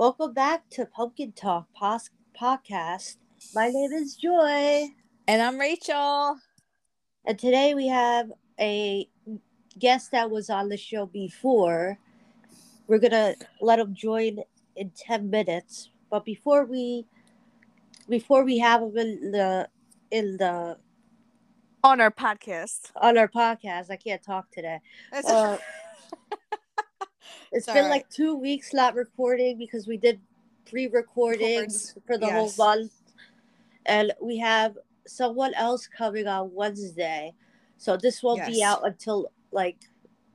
Welcome back to Pumpkin Talk pos- podcast. My name is Joy, And I'm Rachel. and today we have a guest that was on the show before. We're gonna let him join in ten minutes, but before we before we have him in the in the On our podcast. on our podcast, I can't talk today. Uh, It's It's been like two weeks not recording because we did pre-recordings Records, for the whole yes. month, and we have someone else coming on Wednesday, so this won't be out until like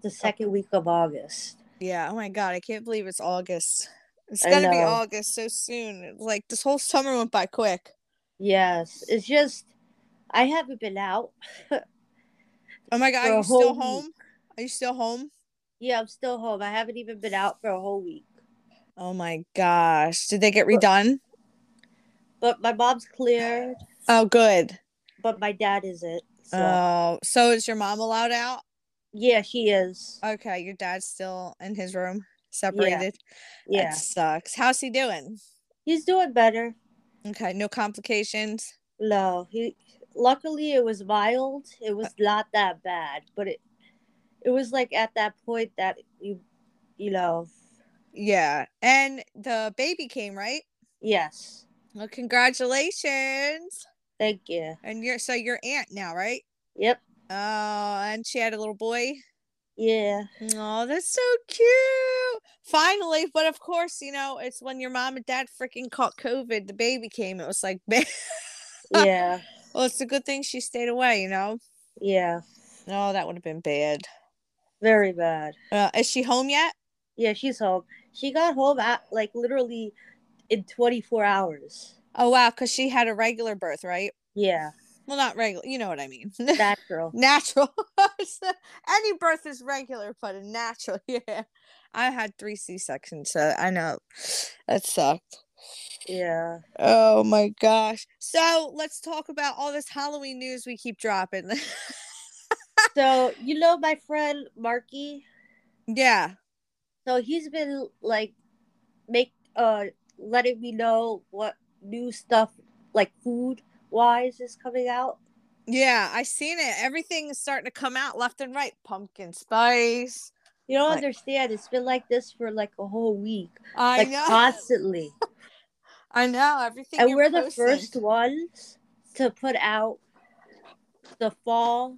the oh. second week of August. yeah. Oh my God. I can't believe it's August. It's going to be. August so soon. Like this whole summer went by quick. Yes, it's just I haven't been out. Oh my God. Are you still whole home? Are you still home? Yeah, I'm still home. I haven't even been out for a whole week. Oh my gosh. Did they get redone? But my mom's cleared, Oh, good. but my dad isn't. So Oh, so is your mom allowed out? yeah, she is. Okay. Your dad's still in his room, separated. Yeah, That sucks. How's he doing? he's doing better. Okay. No complications. No, he luckily it was mild. It was uh not that bad, but it it was like at that point that you you know, Yeah. And the baby came, right? yes. Well, congratulations. Thank you. And you're so your aunt now, right? Yep. Oh, and she had a little boy. Yeah. Oh, that's so cute. Finally, but of course, you know, it's when your mom and dad freaking caught COVID, the baby came. It was like, Yeah. well, it's a good thing she stayed away, you know. Yeah. No, that would have been bad. Very bad. Uh, is she home yet? Yeah, she's home. She got home at like literally in 24 hours. Oh wow, because she had a regular birth, right? Yeah. Well, not regular. You know what I mean. Natural. natural. Any birth is regular, but a natural, yeah. I had three C sections, so I know that sucked. Yeah. Oh my gosh. So let's talk about all this Halloween news we keep dropping. So, you know my friend Marky? yeah. So he's been like make uh letting me know what new stuff like food wise is coming out. Yeah, I seen it. Everything is starting to come out left and right. Pumpkin spice. You don't Like- understand. It's been like this for like a whole week, I like know. constantly. I know everything. and we're the first ones to put out the fall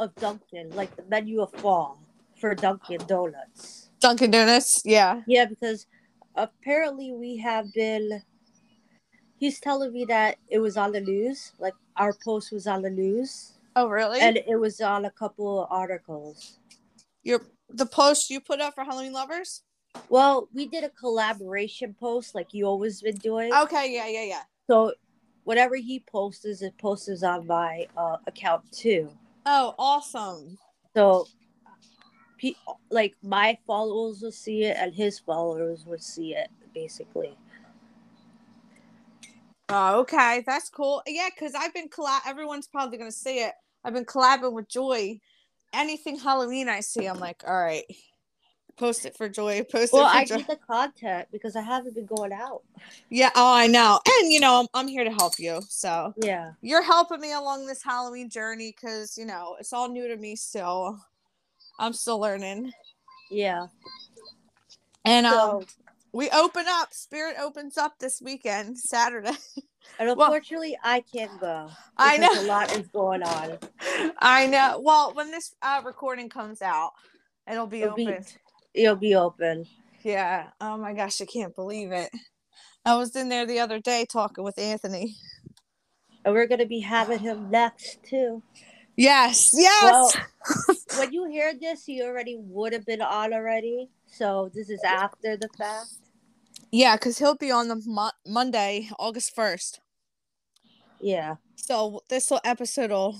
of Dunkin', like the menu of fall for Dunkin' Donuts. Dunkin' Donuts. Yeah. Yeah, because apparently we have been. He's telling me that it was on the news, like our post was on the news, Oh really? and it was on a couple of articles. your the post you put up for Halloween lovers. Well, we did a collaboration post, like you always been doing. Okay. Yeah. Yeah. Yeah. So, whatever he posts, it posts on my uh, account too. Oh, awesome. So, pe- like my followers will see it, and his followers will see it, basically. Oh, okay, that's cool. Yeah, because I've been collab. Everyone's probably gonna see it. I've been collabing with Joy. Anything Halloween I see, I'm like, all right, post it for Joy. Post Well, it for I Joy. need the content because I haven't been going out. Yeah. Oh, I know. And you know, I'm, I'm here to help you. So Yeah, you're helping me along this Halloween journey because you know it's all new to me still. I'm still learning. yeah. And um, we open up. Spirit opens up this weekend, Saturday. and well- unfortunately, I can't go. I know. a lot is going on. I know. Well, when this uh, recording comes out, it'll be It'll be- It'll be open. Yeah. Oh my gosh, I can't believe it. I was in there the other day talking with Anthony. And we're gonna be having him next too. Yes. Yes. Well, when you hear this, he already would have been on already. So this is after the fact. yeah, because he'll be on the mo- Monday, August 1st. Yeah. So this will episode will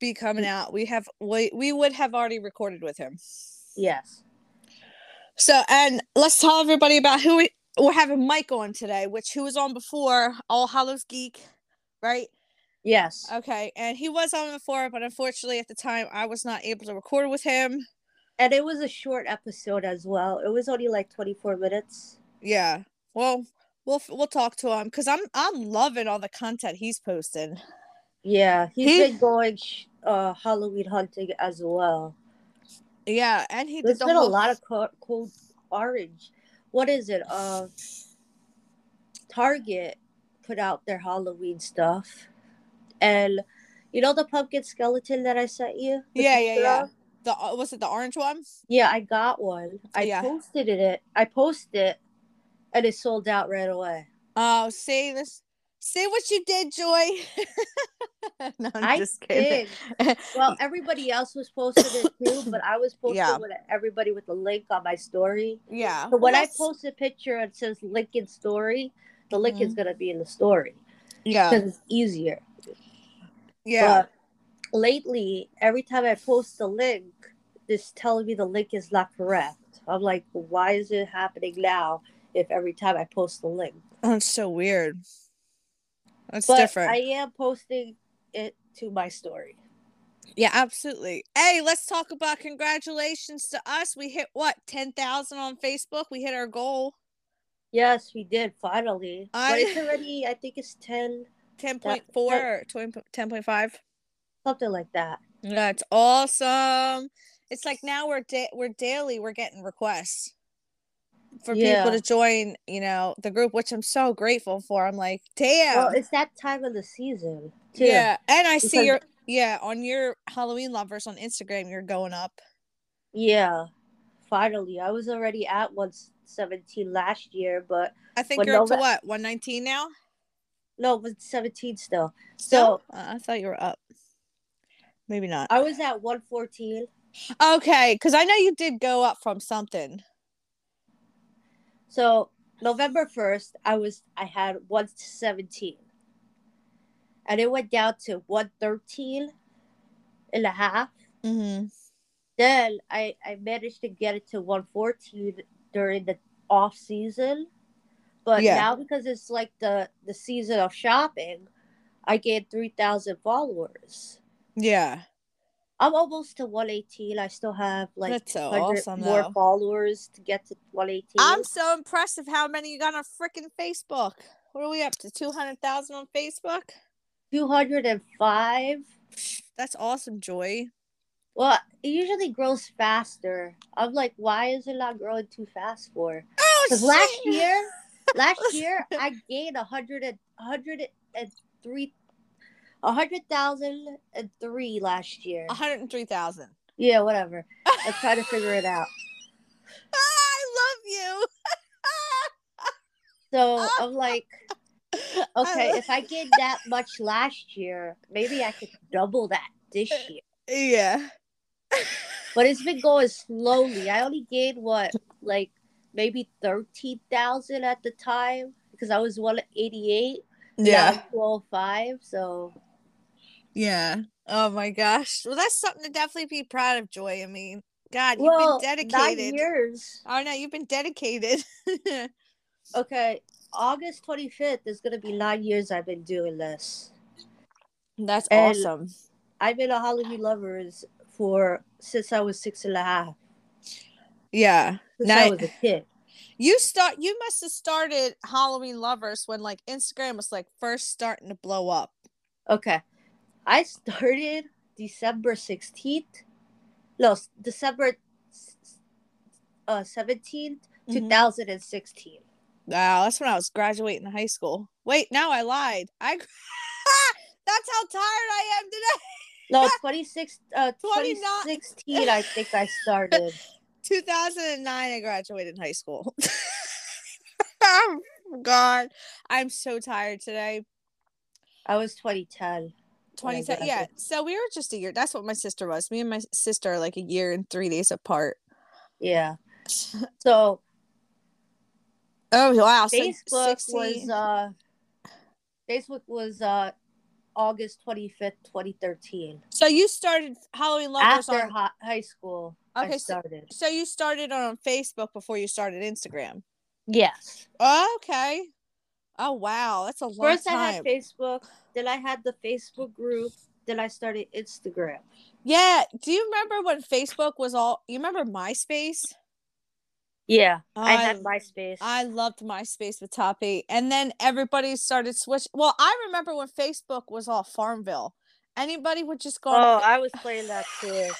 be coming mm. out. We have we, we would have already recorded with him. Yes. So and let's tell everybody about who we we're having Mike on today, which who was on before All Hallows Geek, right? Yes. Okay, and he was on before, but unfortunately at the time I was not able to record with him. And it was a short episode as well. It was only like 24 minutes. Yeah. Well, we'll we'll talk to him because I'm I'm loving all the content he's posting. Yeah, he's He- been going uh Halloween hunting as well. Yeah, and he There's did been whole, a lot of co- cold orange. What is it? Uh, Target put out their Halloween stuff, and you know the pumpkin skeleton that I sent you. Yeah, yeah, yeah. of? the uh, was it the orange one? Yeah, I got one. I Yeah. posted it. I posted it, and it sold out right away. Oh, see this. See what you did, Joy. no, I'm I just kidding. did. Well, everybody else was posted it too, but I was posted Yeah. with everybody with the link on my story. Yeah. So when I post a picture and it says link in story, the link is Mhm. gonna be in the story yeah, because it's easier. yeah, But lately, every time I post a link, it's telling me the link is not correct. I'm like, why is it happening now? If every time I post the link, that's so weird. That's but different. I am posting it to my story. Yeah, absolutely. Hey, let's talk about congratulations to us. We hit what, 10,000 on Facebook? We hit our goal. Yes, we did finally. I- But it's already, I think it's ten, 10.4 or 20 10.5. something like that. That's awesome. It's like now we're da- we're daily we're getting requests for Yeah. people to join, you know, the group, which I'm so grateful for. I'm like, damn. Well, it's that time of the season too. yeah. And I see your yeah, on your Halloween lovers on Instagram, you're going up. Yeah. Finally, I was already at 117 last year, but I think you're up to what, 119 now? no, it was 17 still. Still? So Uh, I thought you were up. Maybe not. I was at 114. Okay, because I know you did go up from something. So November 1st, I was I had 117. And it went down to 113 and a half. Mm-hmm. Then I, I managed to get it to 114 during the off season. But Yeah. now because it's like the, the season of shopping, I gained 3,000 followers. Yeah. I'm almost to 118. I still have like so awesome, more though. followers to get to 118. I'm so impressed of how many you got on freaking Facebook. What are we up to? 200,000 on Facebook? 205. That's awesome, Joy. Well, it usually grows faster. I'm like, why is it not growing too fast for? Oh, Because last year, last year I gained a hundred and hundred and three, a hundred thousand and three last year. 103,000. Yeah, whatever. I'm trying to figure it out. I love you. So I'm like, okay, I- if I gained that much last year, maybe I could double that this uh, year. yeah. But it's been going slowly. I only gained what, like maybe thirteen thousand at the time because I was one eighty eight. Yeah. twelve oh five. So Yeah. Oh my gosh. Well, that's something to definitely be proud of, Joy. I mean, God, you've well, been nine dedicated. years. Oh no, you've been dedicated. Okay, August twenty fifth is gonna be nine years I've been doing this. That's And- awesome. I've been a Halloween lovers for since I was six and a half. Yeah. Since Now- I was a kid. You start you must have started Halloween lovers when like Instagram was like first starting to blow up. Okay, I started December sixteenth. No, December uh seventeenth, Mhm. two thousand and sixteen. Wow, that's when I was graduating high school. Wait, now I lied. I That's how tired I am today. No, 26, uh, 29 2016, I think I started. 2009 I graduated high school. oh God, I'm so tired today. I was 2010. 20 graduated. yeah. So we were just a year. That's what my sister was. Me and my sister are like a year and 3 days apart. Yeah. So Oh wow, Facebook 16 was uh Facebook was uh August 25th, 2013. So you started Halloween lovers After on high school, Okay, so- started. So you started on Facebook before you started Instagram. yes. Okay. Oh wow, that's a long First I had Facebook, then I had the Facebook group, then I started Instagram. yeah. Do you remember when Facebook was all? You remember MySpace? Yeah, I I- had MySpace. I loved MySpace with top eight. And then everybody started switch. Well, I remember when Facebook was all Farmville. Anybody would just go. oh, on... I was playing that too.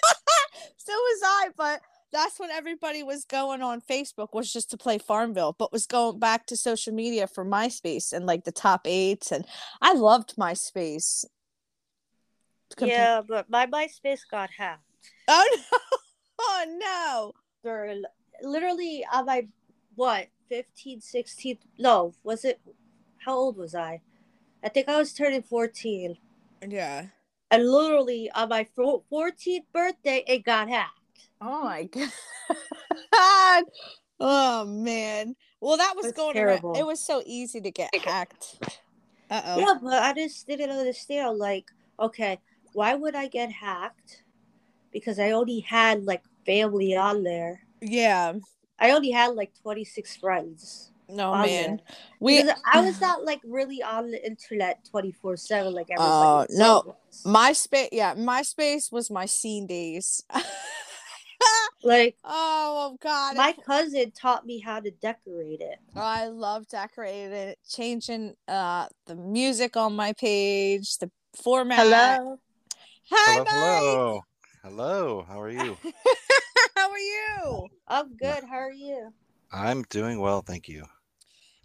so was I, but that's when everybody was going on Facebook was just to play Farmville, but was going back to social media for MySpace and like the top eights. And I loved MySpace. Compa- yeah, but my MySpace got hacked. Oh no. Oh no. They're literally on my what 15, 16. No, was it? How old was I? I think I was turning 14. Yeah. And literally on my 14th birthday, it got hacked. Oh my god. oh man. Well, that was That's going terrible. around. It was so easy to get hacked. Uh oh. Yeah, but I just didn't understand. Like, okay, why would I get hacked? Because I only had like family on there. Yeah. I only had like 26 friends. No man. there. We Because I was not like really on the internet 24 7 like everybody. Oh, else no. was. MySpace. Yeah, MySpace was my scene days. Like, oh God. my cousin taught me how to decorate it. Oh, I love decorating it, changing uh the music on my page, the format. Hello? Hi, hello, Mike. hello, hello. How are you? How are you? I'm good. How are you? I'm doing well, thank you.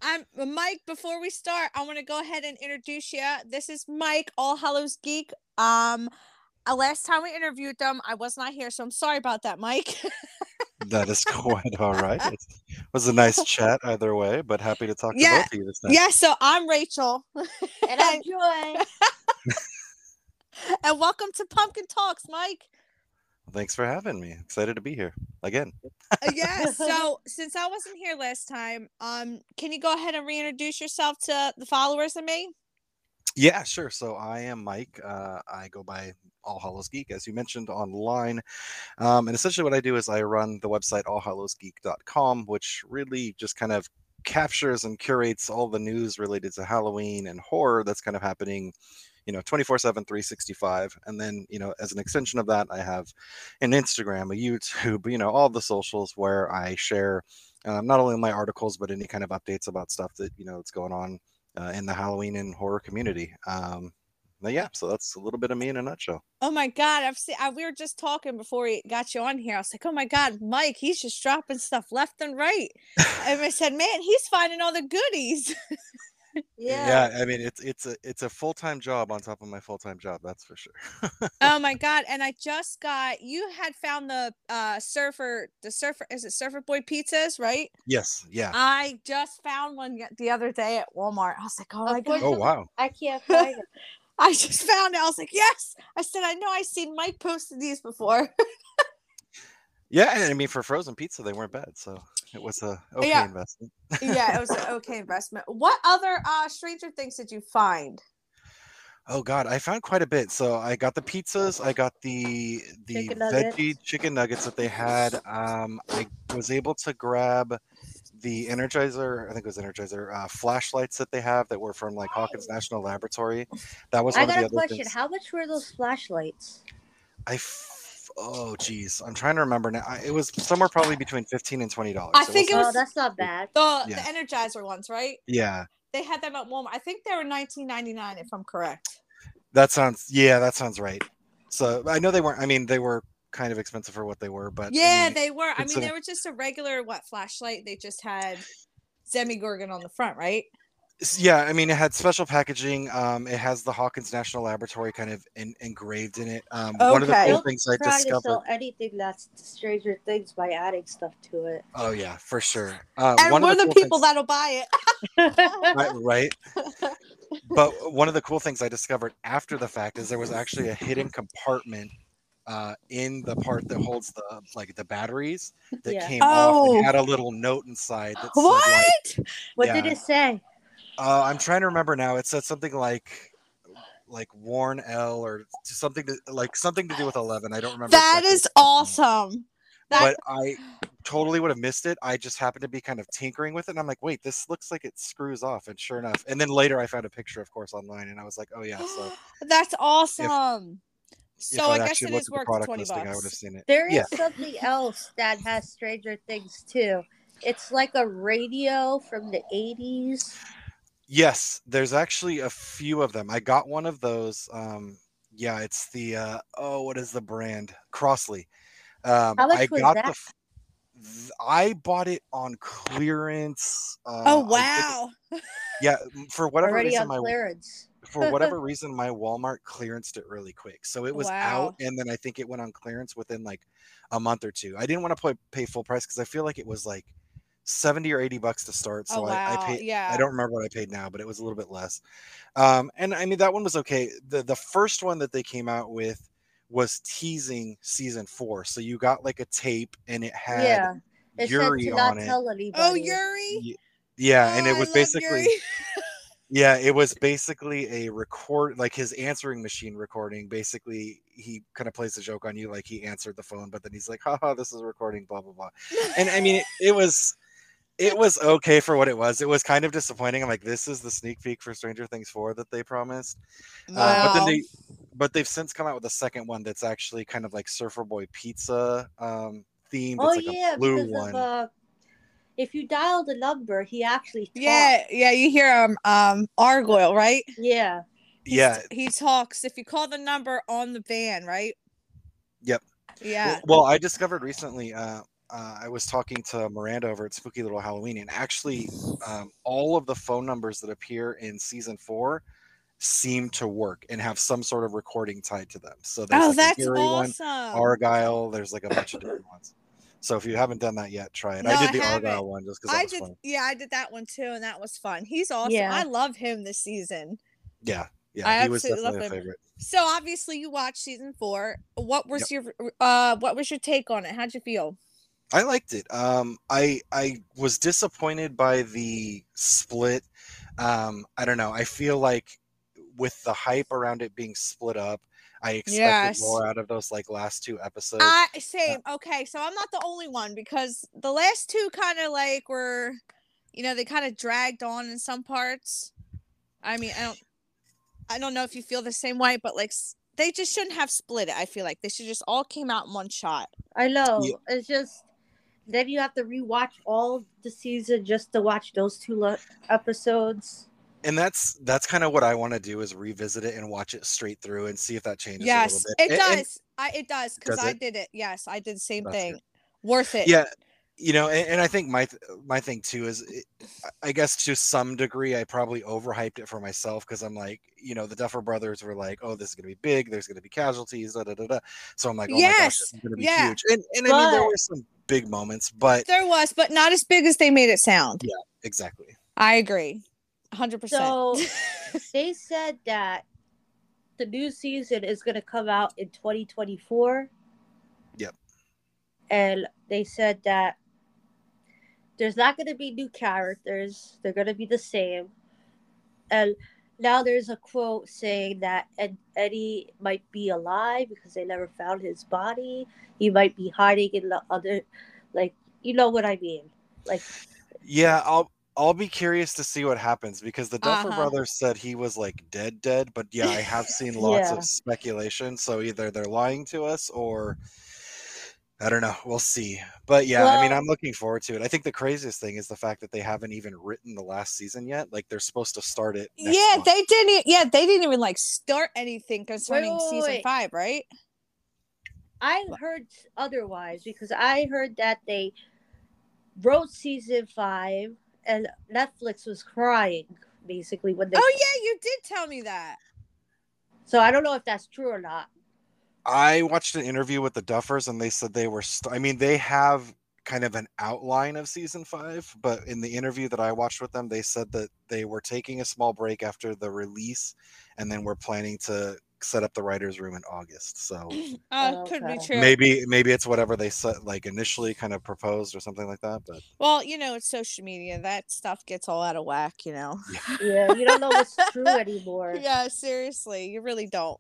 I'm uh, Mike. Before we start, I want to go ahead and introduce you. This is Mike, All Hallows Geek. Um, uh, last time we interviewed them, I was not here, so I'm sorry about that, Mike. That is quite all right. It was a nice chat either way, but happy to talk Yeah, to both of you this time. yeah, so I'm Rachel, And I'm Joy. and welcome to Pumpkin Talks, Mike. Thanks for having me. Excited to be here again. Uh, yeah. So since I wasn't here last time, um, can you go ahead and reintroduce yourself to the followers and me? Yeah, sure. So I am Mike. Uh, I go by All Hallows Geek, as you mentioned online. Um, and essentially, what I do is I run the website allhallowsgeek.com, which really just kind of captures and curates all the news related to Halloween and horror that's kind of happening, you know, 24 7, 365. And then, you know, as an extension of that, I have an Instagram, a YouTube, you know, all the socials where I share um, not only my articles, but any kind of updates about stuff that, you know, that's going on uh, in the Halloween and horror community. Um, yeah, so that's a little bit of me in a nutshell. Oh my god, I've seen. I, we were just talking before we got you on here. I was like, oh my god, Mike, he's just dropping stuff left and right. and I said, man, he's finding all the goodies. Yeah. I mean it's it's a it's a full time job on top of my full time job. That's for sure. oh my god! And I just got. You had found the uh surfer, the surfer. Is it Surfer Boy pizzas, right? yes, yeah. I just found one the other day at Walmart. I was like, oh my god. Oh wow. I can't find it. I just found it. I was like, yes. I said, I know I've seen Mike posted these before. Yeah, and I mean for frozen pizza they weren't bad, so it was a okay Yeah. investment. yeah, it was an okay investment. What other uh Stranger Things did you find? Oh god, I found quite a bit. So I got the pizzas, I got the the Chicken veggie nuggets. chicken nuggets that they had. Um, I was able to grab the Energizer, I think it was Energizer, uh, flashlights that they have that were from like Hawkins National Laboratory. That was I one of got the a other question. things. How much were those flashlights? I f- oh geez, I'm trying to remember now. I, it was somewhere probably between fifteen and twenty dollars. I think it Oh, was- that's not bad. The Yeah. the Energizer ones, right? yeah. They had them at Walmart. I think they were 19.99 if I'm correct. That sounds yeah, that sounds right. So I know they weren't. I mean, they were kind of expensive for what they were, but I Yeah, mean, they were. I mean, they were just a regular what flashlight. They just had Demogorgon on the front, right? Yeah, I mean, it had special packaging. Um, it has the Hawkins National Laboratory kind of in, engraved in it. Um, One of the Okay. cool things I Trying to discovered. sell anything that's Stranger Things by adding stuff to it. Oh yeah, for sure. Uh, And one we're of the, cool people things- that'll buy it. right. right But one of the cool things I discovered after the fact is there was actually a hidden compartment uh, in the part that holds the like the batteries that Yeah. came off Oh. and had a little note inside that said what? like What did it say? Uh, I'm trying to remember now. It said something like like Warren L or something to like something to do with eleven. I don't remember. That exactly is what it was. awesome. That But I totally would have missed it. I just happened to be kind of tinkering with it. And I'm like, wait, this looks like it screws off. And sure enough, and then later I found a picture, of course, online, and I was like, oh yeah. So That's awesome. if So I I'd guess actually it looked at the worth the product 20 listing, I would have seen it. There is yeah, something else that has Stranger Things too. it's like a radio from the 80s. Yes, there's actually a few of them. I got one of those. Um, yeah, it's the uh, oh, what is the brand? Crosley. Um, How much I was got that? the. f- I bought it on clearance. Uh, oh I did- wow. yeah, for whatever Already reason, on my clearance. for whatever reason, my Walmart clearanced it really quick. So it was Wow. out, and then I think it went on clearance within like a month or two. I didn't want to pay, pay full price because I feel like it was like seventy or eighty bucks to start. So oh I, wow. I paid. yeah. I don't remember what I paid now, but it was a little bit less. Um, and I mean that one was okay. The the first one that they came out with was teasing season four. So you got like a tape, and it had Yeah. It Yuri said to not on it. tell anybody. Oh Yuri. Y- Yeah, and Oh, it was basically yeah, it was basically a record, like his answering machine recording. Basically, he kind of plays a joke on you, like he answered the phone, but then he's like, haha, this is a recording, blah, blah, blah. And I mean, it, it was. It was okay for what it was. It was kind of disappointing. I'm like, this is the sneak peek for Stranger Things 4 that they promised. Uh, but then they, but they've since come out with a second one that's actually kind of like Surfer Boy Pizza um, themed. Oh it's like yeah, a blue because one. of uh, if you dial the number, he actually talks. Yeah, yeah, you hear um um Argyle, right? Yeah. He's- yeah, He talks if you call the number on the van, right? Yep. Yeah. Well, well, I discovered recently. Uh, uh, I was talking to Miranda over at Spooky Little Halloween, and actually, um, all of the phone numbers that appear in season four seem to work and have some sort of recording tied to them. So there's Oh, like a that's Gary one, awesome. Argyle. There's like a bunch of different ones. So if you haven't done that yet, try it. No, I I did the Argyle one just because I was did fun. yeah, I did that one too, and that was fun. He's awesome. Yeah. I love him this season. Yeah, yeah, I he was absolutely love definitely a him. favorite. So obviously you watched season four. What was your uh what was your take on it? How'd you feel? I liked it. Um, I I was disappointed by the split. Um, I don't know. I feel like with the hype around it being split up, I expected Yes. more out of those like last two episodes. I same. Okay, so I'm not the only one because the last two kind of like were, you know, they kind of dragged on in some parts. I mean, I don't, I don't know if you feel the same way, but like they just shouldn't have split it. I feel like they should just all came out in one shot. I know. Yeah. It's just then you have to rewatch all the season just to watch those two lo- episodes. and that's that's kind of what I want to do is revisit it and watch it straight through and see if that changes yes, a little it bit. And- and- does. I it does because I it? did it. Yes, I did the same That's thing. good. Worth it. yeah you know and, and i think my th- my thing too is it, I- i guess to some degree i probably overhyped it for myself because i'm like you know the duffer brothers were like oh this is going to be big there's going to be casualties da, da, da, da. so i'm like oh my gosh this is going to be yeah. huge and, and i mean there were some big moments but There was, but not as big as they made it sound. Yeah, exactly I agree. 100%. So they said that the new season is going to come out in 2024. Yep. And they said that there's not going to be new characters, they're going to be the same. And now there's a quote saying that Ed- Eddie might be alive because they never found his body. He might be hiding in the other, like, you know what I mean? Like, yeah i'll i'll be curious to see what happens because the duffer Uh-huh. brothers said he was like dead dead but yeah i have seen lots Yeah. of speculation so either they're lying to us or I don't know. We'll see. But yeah, I mean, I'm looking forward to it. I think the craziest thing is the fact that they haven't even written the last season yet. Like they're supposed to start it. next yeah, month. they didn't. Yeah, they didn't even like start anything concerning wait, season wait. five, right? I heard otherwise because I heard that they wrote season five and Netflix was crying basically when they. Oh yeah, you did tell me that. So I don't know if that's true or not. I watched an interview with the Duffers, and they said they were. St- I mean, they have kind of an outline of season five, but in the interview that I watched with them, they said that they were taking a small break after the release, and then we're planning to set up the writers' room in August. So Uh, could be true. maybe maybe it's whatever they set like initially kind of proposed or something like that. But Well, you know, it's social media. That stuff gets all out of whack. You know. Yeah, you don't know what's true anymore. yeah, seriously, you really don't.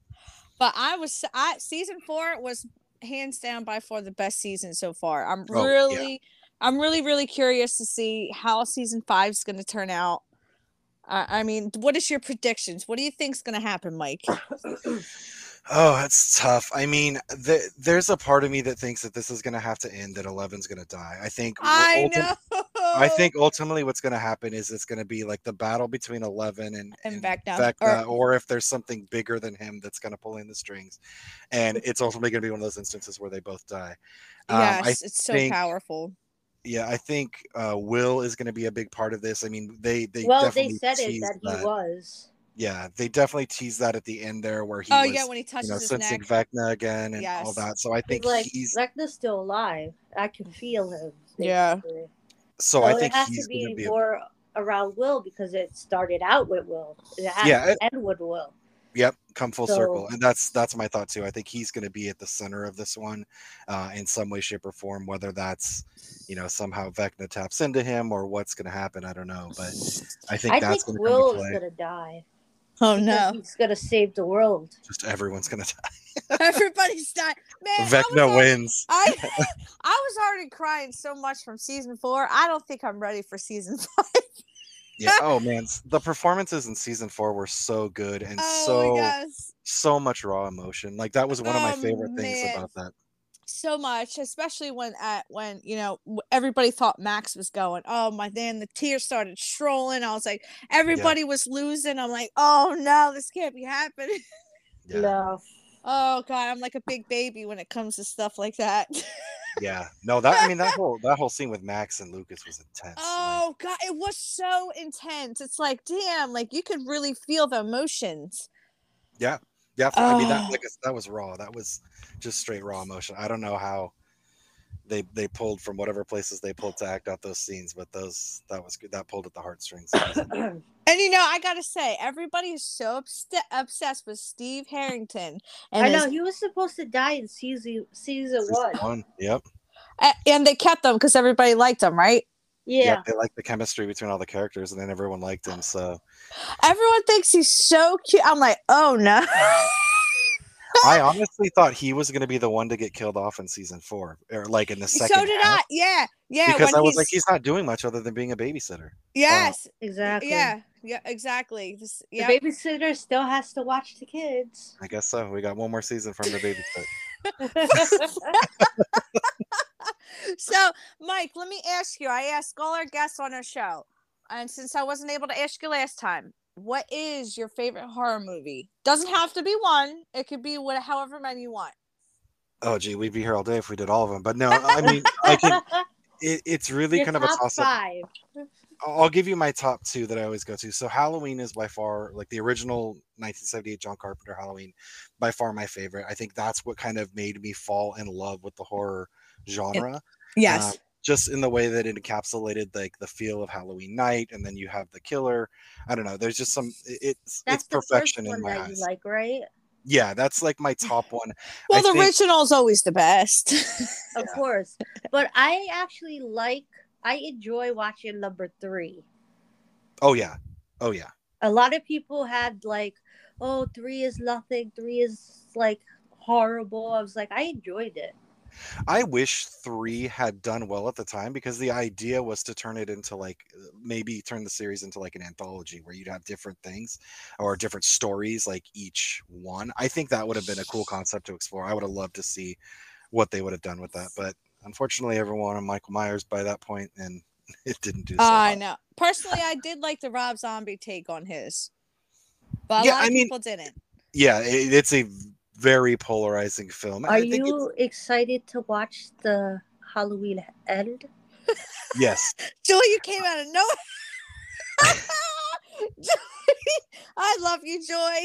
But I was, I season four was hands down by far the best season so far. I'm Oh, yeah. really, I'm really, really curious to see how season five is going to turn out. Uh, I mean, what is your predictions? What do you think's going to happen, Mike? Oh, that's tough. I mean, th- there's a part of me that thinks that this is going to have to end, that Eleven's going to die. I think. I ulti- know. I think ultimately what's going to happen is it's going to be like the battle between Eleven and, And Vecna, Vecna, or- or, if there's something bigger than him that's going to pull in the strings, and it's ultimately going to be one of those instances where they both die. Um, yes, I it's so think- powerful. yeah, I think uh, Will is going to be a big part of this. I mean, they they well, they definitely said it teased that he was. Yeah, they definitely teased that at the end there, where he Oh was, yeah, when he you touches know, his sensing neck. Vecna again and all that. So I He's think like, he's Vecna's still alive. I can feel him. Yeah. So So I think it has he's to going be to be. a- more around Will because it started out with Will. It has Yeah, to it- end with Will. Yep, come full circle, and that's that's my thought too. I think he's going to be at the center of this one, uh, in some way, shape, or form. Whether that's, you know, somehow Vecna taps into him or what's going to happen, I don't know. But I think I that's think going to Will to is gonna die. Oh no, He's gonna save the world. Just everyone's going to die. everybody's dying. Man, I Vecna already- wins. I I was already crying so much from season four. I don't think I'm ready for season five. Yeah. Oh man, the performances in season four were so good and oh so so much raw emotion. Like that was one of my Oh, favorite things about that. So much, especially when at when you know everybody thought Max was going. Oh my! Then the tears started strolling. I was like, everybody was losing. I'm like, oh no, this can't be happening. Yeah. No. Oh god, I'm like a big baby when it comes to stuff like that. Yeah. No, that I mean that whole that whole scene with Max and Lucas was intense. like- oh god, it was so intense. It's like, damn, like you could really feel the emotions. Yeah, I mean that Oh. like that was raw. That was just straight raw emotion. I don't know how they they pulled from whatever places they pulled to act out those scenes, but those that was good. That pulled at the heartstrings. And you know, I gotta say, everybody is so obs- obsessed with Steve Harrington, and I his- know he was supposed to die in season season Season one. one. Yep. a- and they kept them because everybody liked them, right? Yeah. Yep. They like the chemistry between all the characters, and then everyone liked him. So Everyone thinks he's so cute. I'm like, oh no. I honestly thought he was going to be the one to get killed off in season four, or like in the second. so did half, I. Yeah, yeah. Because when I was he's, like, he's not doing much other than being a babysitter. yes, Exactly. yeah, yeah, exactly. This, The yeah. babysitter still has to watch the kids. I guess so. We got one more season from the babysit. so, Mike, let me ask you. I ask all our guests on our show, and since I wasn't able to ask you last time, what is your favorite horror movie? Doesn't have to be one. It could be what, however many you want. Oh, gee, we'd be here all day if we did all of them. But no, I mean, I can. It, it's really Your kind of a toss up. five. I'll I'll give you my top two that I always go to. So Halloween is by far like the original 1978 John Carpenter Halloween, by far my favorite. I think that's what kind of made me fall in love with the horror genre. Yes. Uh, just in the way that it encapsulated like the feel of Halloween night, and then you have the killer. I don't know. There's just some. It's That's it's the first perfection one in my that eyes. you like, right? Yeah, that's like my top one. well, I the think- original's always the best. Of course. But I actually like I enjoy watching number three. Oh yeah, oh yeah. A lot of people had like, oh, three is nothing, three is like horrible. I was like, I enjoyed it. I wish three had done well at the time because the idea was to turn it into like uh, maybe turn the series into like an anthology where you'd have different things or different stories like each one. I think that would have been a cool concept to explore. I would have loved to see what they would have done with that, but unfortunately, everyone on Michael Myers by that point, and it didn't do so. I know. Personally, I did like the Rob Zombie take on his, but a Yeah, lot of I mean- people didn't. Yeah, it, it's a very polarizing film. Are I think it's- you excited to watch the Halloween end? yes, Joy, you came out of nowhere. Joy, I love you, Joy.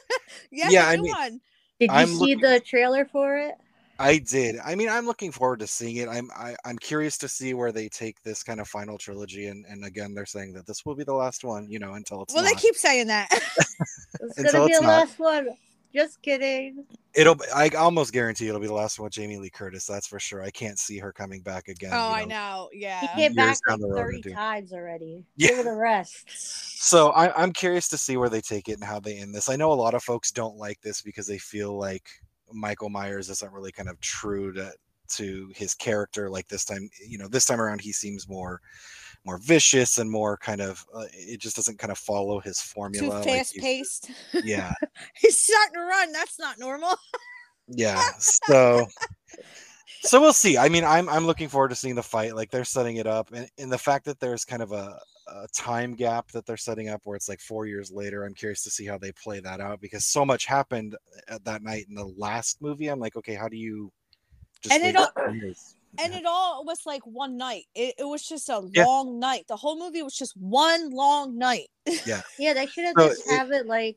yeah, Yeah, I new mean- one. Did you I'm see looking- the trailer for it? I did. I mean, I'm looking forward to seeing it. I'm I, I'm curious to see where they take this kind of final trilogy, and and again, they're saying that this will be the last one, you know, until it's Well, not. they keep saying that. It's Until gonna be it's the not. last one. Just kidding. It'll. I almost guarantee it'll be the last one with Jamie Lee Curtis. That's for sure. I can't see her coming back again. oh, you I know. know. Yeah. He came back like 30 into- times already. Yeah. Give it a rest. So I, I'm curious to see where they take it and how they end this. I know a lot of folks don't like this because they feel like Michael Myers isn't really kind of true to to his character. Like this time, you know, this time around he seems more more vicious and more kind of. Uh, it just doesn't kind of follow his Too formula. like fast he's- paced. yeah, He's starting to run. That's not normal. yeah. So so we'll see. I mean, I'm I'm looking forward to seeing the fight. Like they're setting it up, and, and the fact that there's kind of a, a time gap that they're setting up, where it's like four years later. I'm curious to see how they play that out because so much happened at that night in the last movie. I'm like, okay, how do you just And it all-? And Yeah. it all was like one night. It, it was just a Yeah. long night. The whole movie was just one long night. Yeah, yeah, they should have So just it- have it like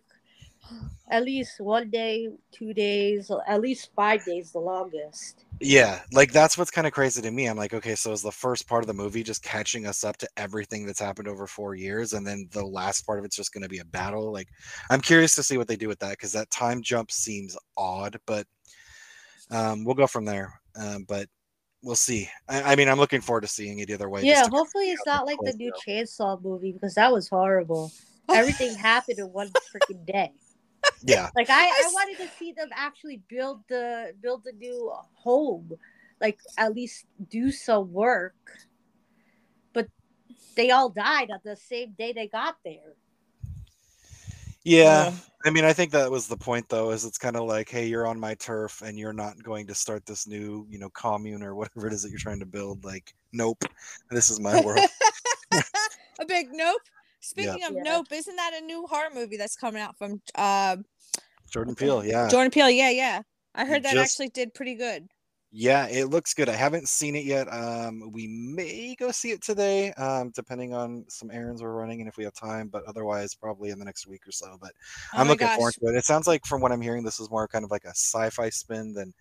at least one day, two days, at least five days, the longest. Yeah, like that's what's kind of crazy to me. I'm like, okay, so is the first part of the movie just catching us up to everything that's happened over four years, and then the last part of it's just going to be a battle? Like, I'm curious to see what they do with that because that time jump seems odd, but um, we'll go from there. Um, but we'll see. I, I mean, I'm looking forward to seeing it either way. yeah, hopefully it's not like the new it. Chainsaw movie because that was horrible. Everything happened in one freaking day. yeah, Like I wanted to see them actually build the build the new home, like at least do some work. But they all died on the same day they got there. Yeah. Yeah. I mean, I think that was the point, though, is it's kind of like, hey, you're on my turf, and you're not going to start this new, you know, commune or whatever it is that you're trying to build. Like, nope, this is my world. a big nope. Speaking of Yeah. Nope, isn't that a new horror movie that's coming out from uh, Jordan Peele, yeah. Jordan Peele? Yeah, yeah. I heard that Just- actually did pretty good. Yeah, it looks good. I haven't seen it yet. Um, we may go see it today, um, depending on some errands we're running and if we have time, but otherwise probably in the next week or so. But Oh I'm looking forward to it. It sounds like from what I'm hearing, this is more kind of like a sci-fi spin than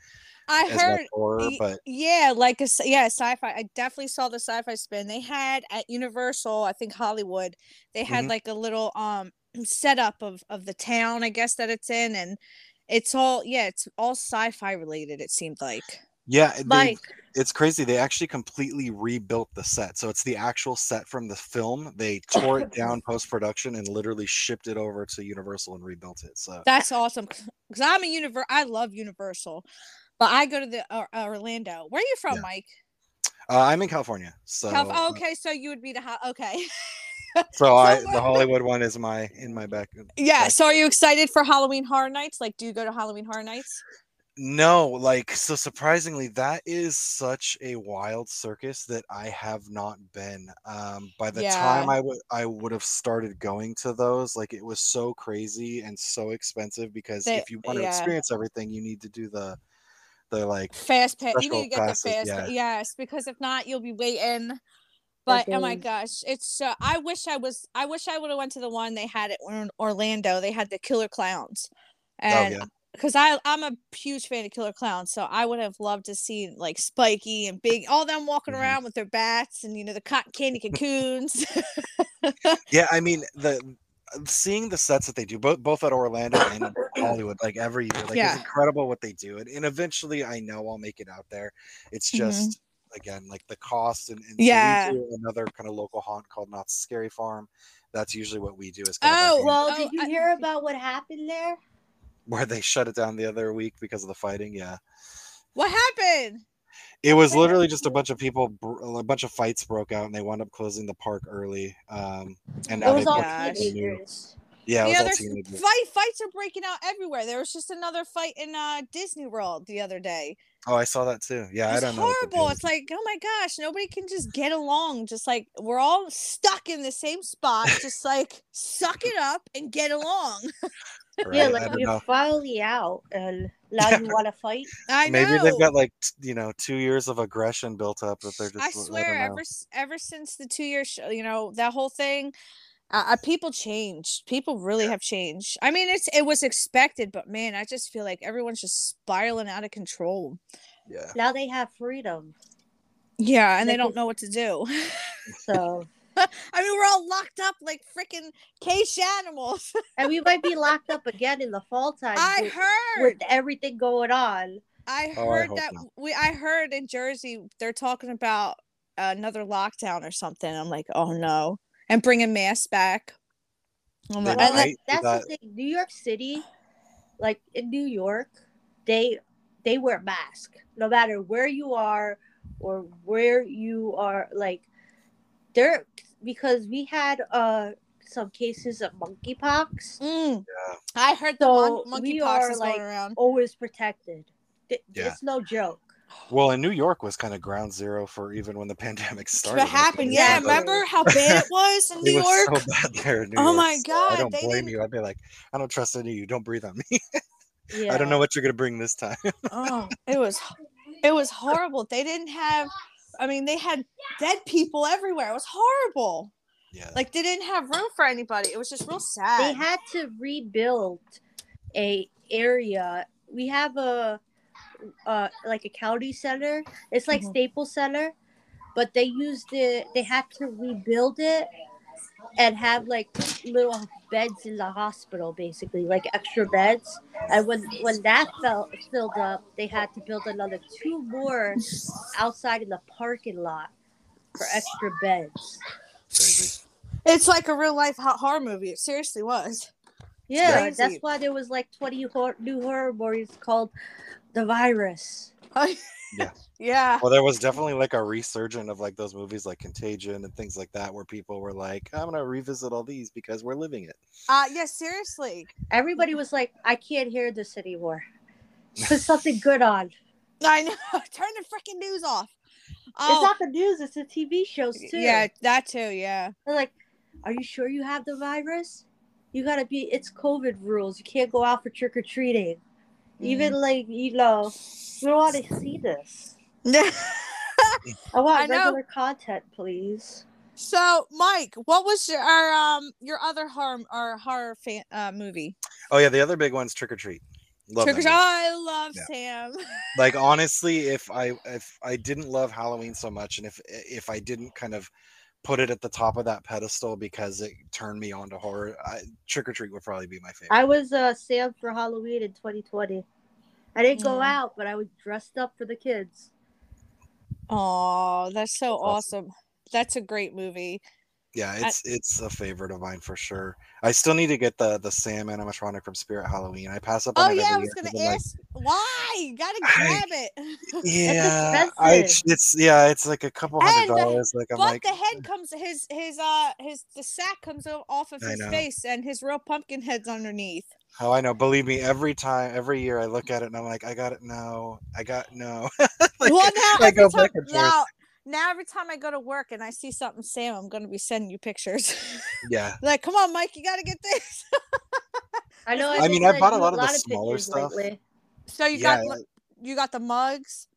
I heard horror, but Yeah, like a sci- yeah, sci-fi. I definitely saw the sci-fi spin. They had at Universal, I think Hollywood, they had Mhm. like a little um setup of of the town, I guess that it's in, and it's all yeah, it's all sci-fi related. It seemed like. Yeah, they, Mike, it's crazy. They actually completely rebuilt the set. So it's the actual set from the film. They tore it down post production and literally shipped it over to Universal and rebuilt it. So That's awesome because I'm a univer. I love Universal, but I go to the uh, Orlando. Where are you from, Yeah. Mike? uh, I'm in California. So Calif- uh, okay, so you would be the ho- okay. so I the Hollywood one is my in my back. yeah. back So are you excited for Halloween Horror Nights? Like, do you go to Halloween Horror Nights? No, like so surprisingly, that is such a wild circus that I have not been. Um, by the time I would I would have started going to those, like it was so crazy and so expensive because They- if you want to yeah. experience everything, you need to do the the like Fast pass. You need to get the fast. yeah. Yes, because if not, you'll be waiting. But oh my gosh, it's so. I wish I was. I wish I would have went to the one they had at Or- Orlando. They had the Killer Clowns, and oh yeah. Because I I'm a huge fan of Killer Clowns, so I would have loved to see like Spiky and Big, all them walking Mhm. around with their bats and you know the cotton candy cocoons. Yeah, I mean the seeing the sets that they do both both at Orlando and Hollywood like every year like Yeah. it's incredible what they do and, and eventually I know I'll make it out there. It's Mhm. just again like the cost and, and so we Yeah. do another kind of local haunt called Knott's Scary Farm. That's usually what we do is kind Oh, hand- well, Oh, did you I- hear about what happened there? Where they shut it down the other week because of the fighting. Yeah. what happened? It was literally just a bunch of people, a bunch of fights broke out, and they wound up closing the park early. Um, and It was all put gosh. the new- teenagers. Yeah, it was yeah, all there's teenagers. fight fights are breaking out everywhere. There was just another fight in uh Disney World the other day. Oh, I saw that too. Yeah, I don't know. what the deal horrible. It's like, oh my gosh, nobody can just get along. Just like we're all stuck in the same spot. Just like suck it up and get along. Yeah, Right? I like don't you're know. finally out, and now Yeah. you want to fight. I Maybe know. they've got like you know two years of aggression built up that they're just. I swear, ever s- ever since the two year show, you know that whole thing, uh, uh, people changed. People really have changed. I mean, it's it was expected, but man, I just feel like everyone's just spiraling out of control. Yeah. Now they have freedom, Yeah, and they Like don't it- know what to do. so I mean, we're all locked up like freaking cage animals. and we might be locked up again in the fall time I with, heard. with everything going on. I Oh, I heard that not. we. I heard in Jersey they're talking about another lockdown or something. I'm like, oh no, and bringing masks back. Oh, I'm They like- Well, and then- That's that. the thing. New York City, like in New York, they they wear masks no matter where you are or where you are. Like there, because we had uh some cases of monkeypox. Mm. Yeah. I heard the So mon- we monkeypox are, is like, going around. Always protected. Th- Yeah. It's no joke. Well, and New York was kind of ground zero for even when the pandemic started. What happened? Yeah, Exactly. remember how bad it was in It New was York? so bad there in New Oh York, my so I don't they blame didn't- you. I'd be like, I don't trust any of you. Don't breathe on me. Yeah. I don't know what you're gonna bring this time. oh, it was it was horrible. They didn't have I mean, they had dead people everywhere. It was horrible. yeah. Like they didn't have room for anybody. It was just real sad. They had to rebuild a area. We have a uh like a county center. It's like Mhm. Staples Center, but they used it. They had to rebuild it and have like little beds in the hospital, basically like extra beds. And when when that fell filled up, they had to build another two more outside in the parking lot for extra beds. Crazy. it's like a real life horror movie. It seriously was. Yeah, Crazy. that's why there was like 20 hor- new horror movies called The Virus. Yeah. Yeah. Well, there was definitely like a resurgence of like those movies like Contagion and things like that, where people were like, "I'm gonna revisit all these because we're living it." Uh yeah, seriously. Everybody was like, I can't hear this anymore. Put something good on. I know. Turn the freaking news off. It's Oh, not the news, it's the TV shows too. yeah, that too. Yeah. They're like, Are you sure you have the virus? You gotta be, it's COVID rules. You can't go out for trick or treating. Even Mm. like, you know, we don't want to see this. I want I know. regular content, please. so, Mike, what was your our, um your other horror or horror fan, uh, movie? Oh yeah, the other big one's Trick or Treat. Love Trick or Treat. movie. I love Yeah. Sam. like honestly if i if i didn't love halloween so much and if if i didn't kind of put it at the top of that pedestal because it turned me on to horror I, trick or treat would probably be my favorite I was uh, Sam for Halloween in 2020. I didn't go Mm. out, but I was dressed up for the kids. Oh, that's so awesome. awesome. That's a great movie. Yeah I- it's it's a favorite of mine for sure i still need to get the the sam animatronic from spirit halloween i pass up on Oh it yeah, I was gonna I'm like, ask why. You gotta I- grab it. yeah I, it's yeah it's like a couple hundred And the- dollars like i'm but like the head comes his his uh his the sack comes off of his face and his real pumpkin head's underneath. oh i know believe me every time every year i look at it and i'm like i got it no i got no Like, well now I every time back and forth. now now every time I go to work and I see something Sam, I'm gonna be sending you pictures. yeah like, come on, Mike, you gotta get this. I know. I mean, I bought a you lot of the smaller stuff. lately. so you Yeah, got li- you got the mugs.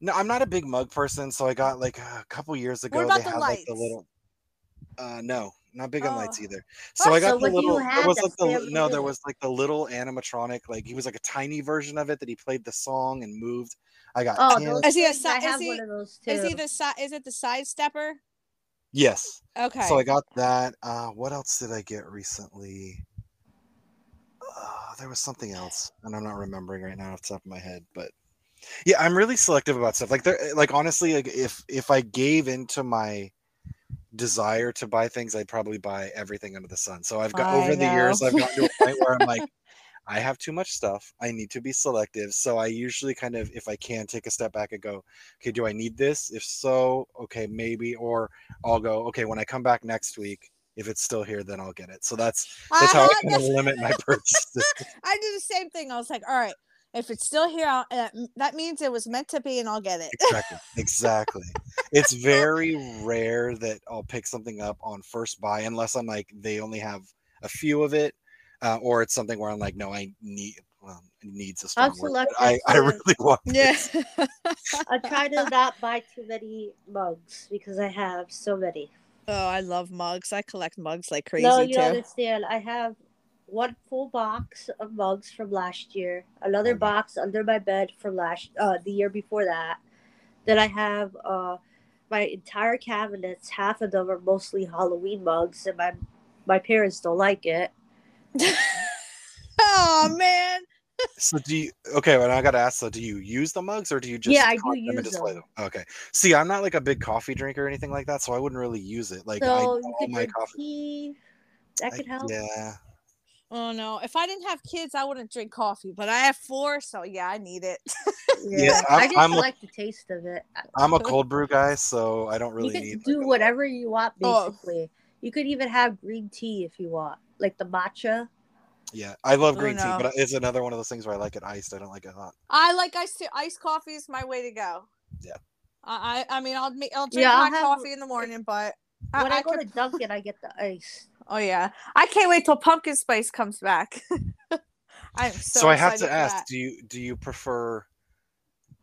No, I'm not a big mug person, so I got like a couple years ago. What about they the had like the little. Uh, no, not big on lights Oh. either. So I got So the what do you little. There was like the no, there was like the little animatronic. Like he was like a tiny version of it that he played the song and moved. I got. Oh, those Is he a things, si- I is have he- one of those too. Is he the si- is it the side stepper? yes. Okay. So I got that. Uh, what else did I get recently? Uh, there was something else, and I'm not remembering right now off the top of my head. But yeah, I'm really selective about stuff. Like there, like honestly, like if if I gave into my desire to buy things, I'd probably buy everything under the sun. So I've got I over the years. I've gotten to a point where I'm like. I have too much stuff. I need to be selective. So I usually kind of, if I can, take a step back and go, okay, do I need this? If so, okay, maybe. Or I'll go, okay, when I come back next week, if it's still here, then I'll get it. So that's that's how I Uh-huh, kind of limit my purchases. I do the same thing. I was like, all right, if it's still here, I'll, uh, that means it was meant to be, and I'll get it. exactly. Exactly. It's very rare that I'll pick something up on first buy unless I'm like they only have a few of it, uh, or it's something where I'm like, no, I need. Well, needs a strong I'm word, but I, I really want. yeah. I try to not buy too many mugs because I have so many. oh, I love mugs. I collect mugs like crazy no, you too. understand. I have one full box of mugs from last year, another Mhm. box under my bed from last uh the year before that. Then I have uh my entire cabinets, half of them are mostly Halloween mugs and my my parents don't like it. oh man. So do you? Okay, well, I got to ask. So, do you use the mugs or do you just? Yeah, I do collect them and use display them. Okay. See, I'm not like a big coffee drinker or anything like that, so I wouldn't really use it. Like, so know you could my drink coffee. tea. That I- could help. yeah. Oh no. If I didn't have kids, I wouldn't drink coffee. But I have four, so yeah, I need it. Yeah, I'm- I just I'm a- like the taste of it. I'm a cold brew guy, so I don't really you can need. do like, whatever you want, Oh. basically. You could even have green tea if you want, like the matcha. Yeah, I love Oh, green tea, but it's another one of those things where I like it iced. I don't like it hot. I like iced tea. Iced coffee is my way to go. Yeah. I I I mean I'll make I'll drink Yeah, I'll my have- coffee in the morning, but I, When I, I go could- to Dunkin', I get the ice. Oh yeah, I can't wait till pumpkin spice comes back. I'm so, So, I have to ask: that. Do you do you prefer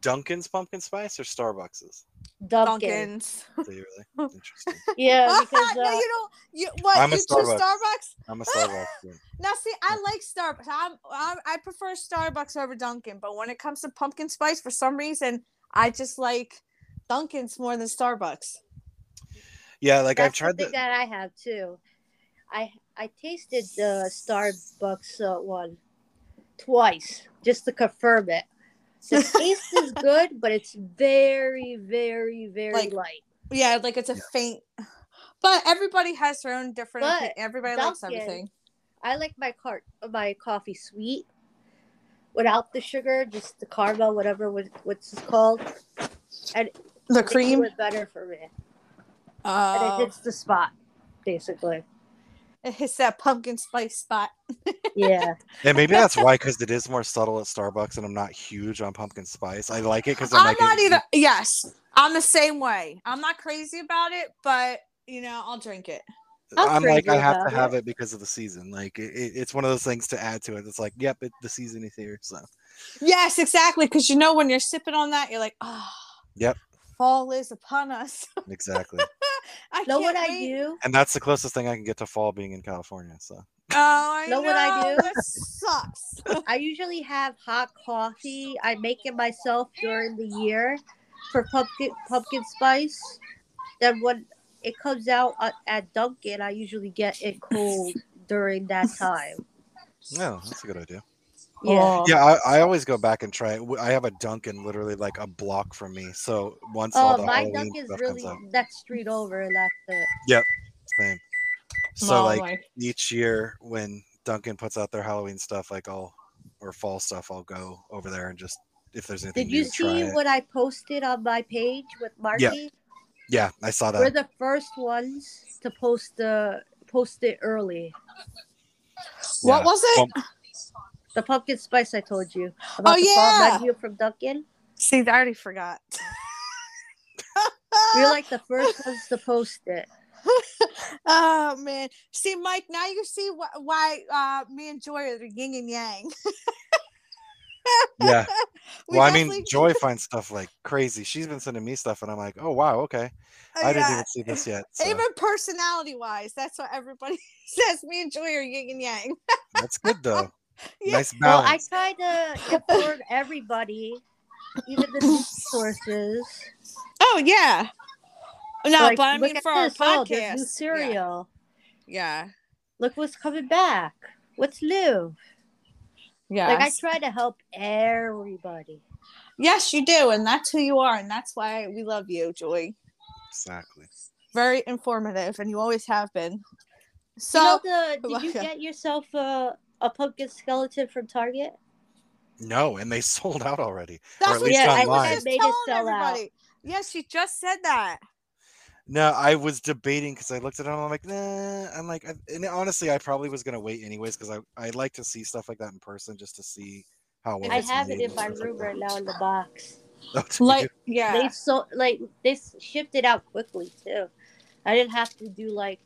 Dunkin's pumpkin spice or Starbucks's? Dunkin's. Really? Interesting. Yeah, because no, uh, you don't. You what? I'm a you choose Starbucks. Starbucks? I'm a Starbucks. fan. Now, see, I like Starbucks. I'm, I'm I prefer Starbucks over Dunkin', but when it comes to pumpkin spice, for some reason, I just like Dunkin's more than Starbucks. Yeah, like I've tried the the. that I have too. I I tasted the Starbucks uh, one twice just to confirm it. The taste is good, but it's very, very, very Like, light. Yeah, like it's a faint. But everybody has their own different. But opi- everybody likes everything. I like my cart my coffee sweet without the sugar, just the caramel, whatever what, what's it called. And The it cream. it better for me. And it Uh, hits the spot, basically. it hits that pumpkin spice spot. Yeah. And maybe that's why, because it is more subtle at Starbucks, and I'm not huge on pumpkin spice. I like it because I'm I'm like, not it- either. Yes, I'm the same way. I'm not crazy about it, but you know, I'll drink it. I'm I'm like, I have to have it because of the season. Like, it, it- it's one of those things to add to it. It's like, yep, it, the season is here. So, Yes, exactly. Because you know when you're sipping on that, you're like, oh, Yep. fall is upon us. exactly. I know what can't I do? and that's the closest thing I can get to fall being in California. So, Oh, I know, Know what I do? That sucks. I usually have hot coffee. I make it myself during the year for pumpkin pumpkin spice. Then when it comes out at, at Dunkin', I usually get it cold during that time. no, that's a good idea. Yeah. Oh. Yeah, I, I always go back and try it. W- I have a Dunkin' literally like a block from me. So once all Oh, the my Halloween Dunkin's stuff really comes out, next street over. That's it. Yep, same. So Oh, like my- each year when Dunkin' puts out their Halloween stuff, like I'll or fall stuff, I'll go over there and just if there's anything Did new, you to try see it. what I posted on my page with Marky? Yeah, I saw that. We're the first ones to post the post it early. What was it? Well, The pumpkin spice I told you about Oh, the fall yeah. menu from Dunkin'. See, I already forgot. You're like the first ones to post it. oh man. See, Mike, now you see wh- why uh, me and Joy are the yin and yang. yeah. We well, I mean, definitely- Joy finds stuff like crazy. She's been sending me stuff, and I'm like, oh wow, okay. I didn't even see this yet. So Even personality wise, that's what everybody says. Me and Joy are yin and yang. that's good though. Yeah. Nice Well, I try to inform everybody, even the news sources. Oh yeah. No, Like, but I mean at for our this, oh, podcast. new cereal. Yeah. Look what's coming back. What's new? Yeah. Like I try to help everybody. Yes, you do, and that's who you are, and that's why we love you, Joy. Exactly. Very informative, and you always have been. So you know the, did you get yourself a, a pumpkin skeleton from Target? No, and they sold out already. that's at what least she was online. just Made it telling sell out. everybody. Yes, she just said that. No, I was debating because I looked at it and I'm like, nah. I'm like, I, and honestly, I probably was gonna wait anyways because I I like to see stuff like that in person just to see how well. I it's have it made in and my stuff like room right now in the box. Oh, Like, you? yeah, They so like they s- shipped it out quickly too. I didn't have to do like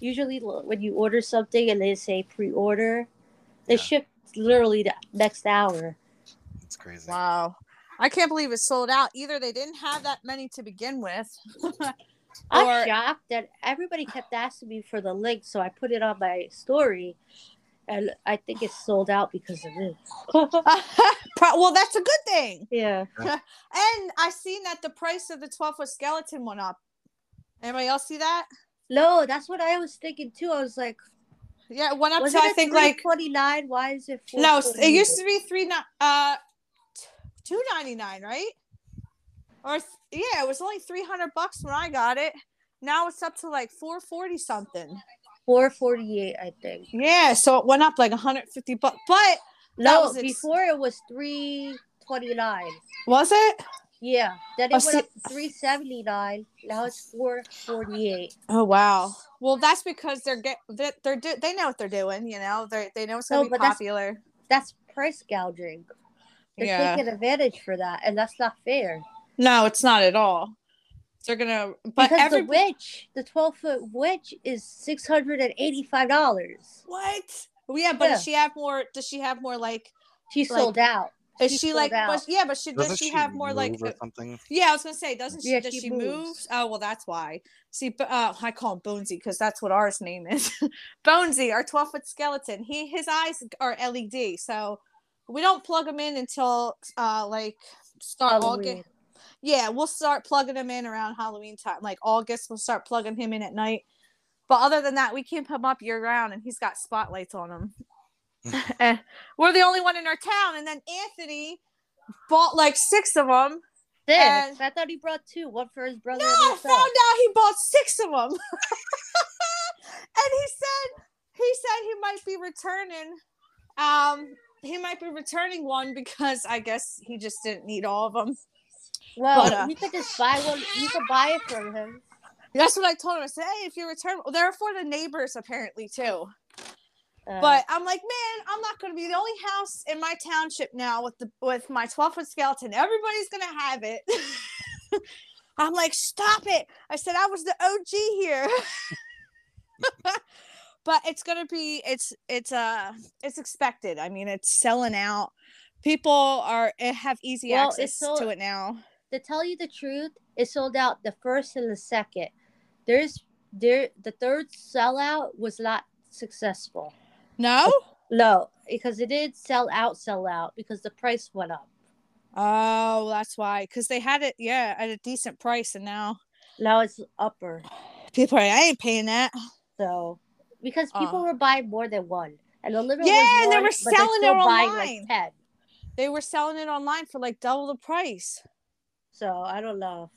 usually when you order something and they say pre-order, they Yeah. ship literally the next hour. it's crazy. wow. I can't believe it sold out. Either they didn't have that many to begin with. I'm shocked that everybody kept asking me for the link, so I put it on my story, and I think it's sold out because of this. Well, that's a good thing. yeah. And I seen that the price of the 12 foot skeleton went up. Anybody else see that? No, that's what I was thinking too. I was like, Yeah, it went up was to I think like twenty nine? Why is it? no, it used to be three uh two ninety nine, right? Or yeah, it was only three hundred bucks when I got it. Now it's up to like four forty something. four forty eight, I think. Yeah, so it went up like hundred fifty bucks. But No, was ex- before it was three twenty nine. was it? Yeah. Then oh, it Oh, went up to three seventy nine. Now it's four forty eight. Oh wow. Well, that's because they're get they're, they're do, they know what they're doing. You know, they they know it's gonna No, be but that's- popular. That's price gouging. They're Yeah. taking advantage for that, and that's not fair. No, it's not at all. They're gonna, but because every the witch, the twelve foot witch, is six hundred and eighty five dollars. what? Well, yeah, but Yeah. does she have more? Does she have more like? She Like, sold out. Is She she like? But, yeah, but she does Doesn't she, have more like? something? Yeah, I was gonna say, doesn't she? Yeah, does she she, moves. move? Oh well, that's why. See, b- uh, I call him Bonesy because that's what ours name is. Bonesy, our twelve foot skeleton. He his eyes are LED, so we don't plug him in until uh like start August. Yeah, we'll start plugging him in around Halloween time, like August. We'll start plugging him in at night. But other than that, we keep him up year round, and he's got spotlights on him. And we're the only one in our town. And then Anthony bought like six of them. Six. And- I thought he brought two. One for his brother No, I found out he bought six of them. and he said he said he might be returning. Um, he might be returning one because I guess he just didn't need all of them. Well, But, uh, you could just buy one. You could buy it from him. That's what I told him. I said, "Hey, if you return, well, they're for the neighbors apparently too." Uh, But I'm like, man, I'm not going to be the only house in my township now with the with my 12 foot skeleton. Everybody's going to have it. I'm like, stop it. I said I was the OG here. but it's going to be it's it's uh it's expected. I mean, it's selling out. People are eh, have easy Well, access so- to it now. to tell you the truth, it sold out the first and the second. There's there the third sellout was not successful. No? No, because it did sell out, sell out because the price went up. Oh, that's why cuz they had it yeah, at a decent price and now Now it's upper. people are I ain't paying that. So because people Uh. were buying more than one, and the little Yeah, and they were selling it online. like ten. They were selling it online for like double the price. So I don't know.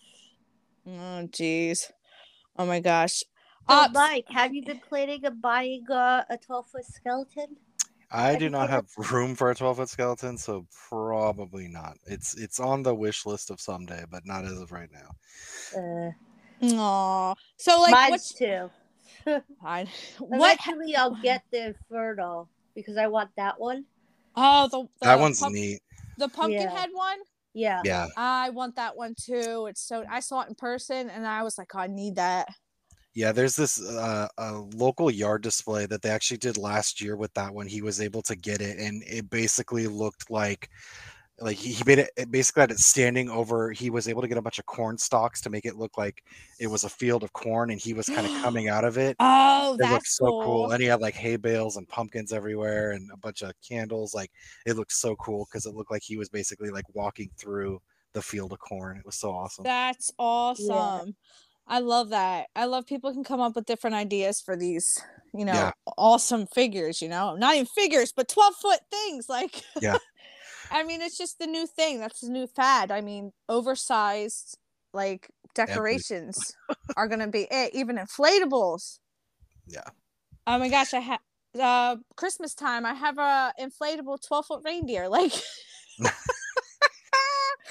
Oh jeez. Oh my gosh. So Uh, Mike, have you been planning on buying uh, a twelve foot skeleton? I do not have room for a 12 foot skeleton, so probably not. It's it's on the wish list of someday, but not as of right now. Uh, Aw. So like mine's what's too. I, what Eventually, I'll get the Inferno because I want that one. oh the, the that one's pump- neat. the pumpkin Yeah. head one? Yeah. Yeah. I want that one too. It's so I saw it in person and I was like, oh, I need that. Yeah, there's this uh, a local yard display that they actually did last year with that one. He was able to get it, and it basically looked like, like he, he made it, it basically had it standing over. He was able to get a bunch of corn stalks to make it look like it was a field of corn, and he was kind of coming out of it. Oh, It looked so cool. cool. And he had like hay bales and pumpkins everywhere, and a bunch of candles. Like it looked so cool because it looked like he was basically like walking through the field of corn. It was so awesome. That's awesome. I love that. I love people can come up with different ideas for these, you know, Yeah. awesome figures, you know, not even figures, but 12 foot things. Like, Yeah. I mean, it's just the new thing. That's the new fad. I mean, oversized, like, decorations are going to be it, even inflatables. Yeah. Oh my gosh. I have, uh, Christmas time, I have a inflatable 12 foot reindeer. Like,